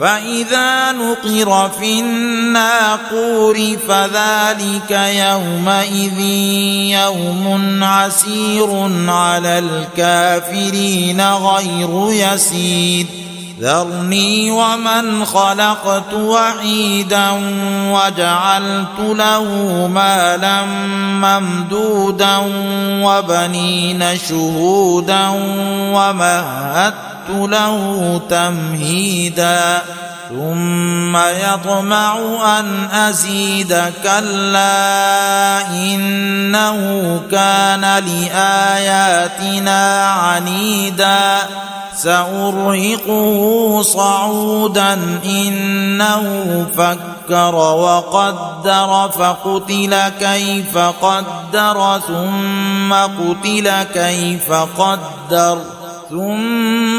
فإذا نقر في الناقور فذلك يومئذ يوم عسير على الكافرين غير يسير. ذرني ومن خلقت وحيدا وجعلت له مالا ممدودا وبنين شهودا ومهدت له تمهيدا ثم يطمع أن أزيد كلا إنه كان لآياتنا عنيدا. سأرهقه صعودا إنه فكر وقدر فقتل كيف قدر ثم قتل كيف قدر ثم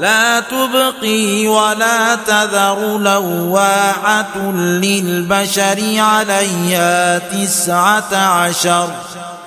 لا تبقي ولا تذر لواعة للبشر عليها تسعة عشر.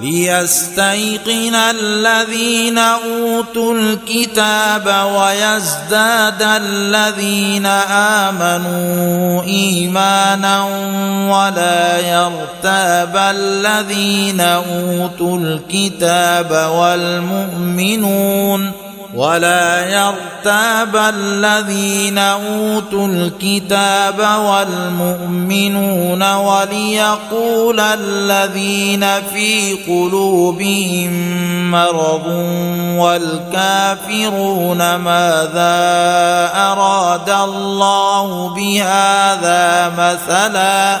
ليستيقن الذين أوتوا الكتاب ويزداد الذين آمنوا إيمانا ولا يرتاب الذين أوتوا الكتاب والمؤمنون ولا يرتاب الذين أوتوا الكتاب والمؤمنون وليقول الذين في قلوبهم مرض والكافرون ماذا أراد الله بهذا مثلا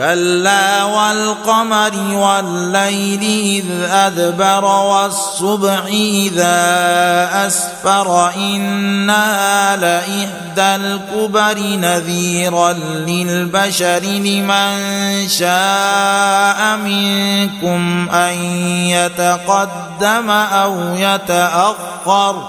كلا والقمر والليل إذ أدبر والصبح إذا أسفر إنها لإحدى الكبر نذيرا للبشر لمن شاء منكم أن يتقدم أو يتأخر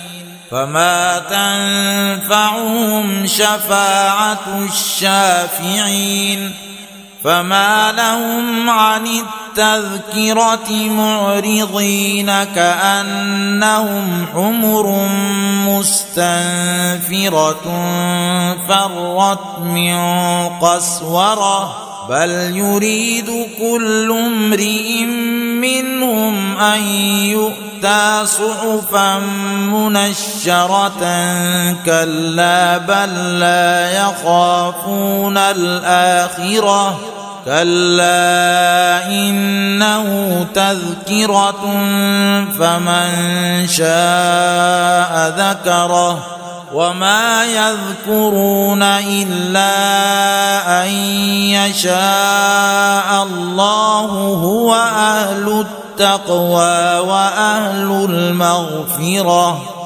فما تنفعهم شفاعة الشافعين فما لهم عن التذكرة معرضين كأنهم حمر مستنفرة فرت من قسورة. بل يريد كل امرئ منهم أن يؤتى أوتيتا صحفا منشرة كلا بل لا يخافون الآخرة كلا إنه تذكرة فمن شاء ذكره وما يذكرون إلا أن يشاء الله هو أهل التقوى وأهل المغفرة.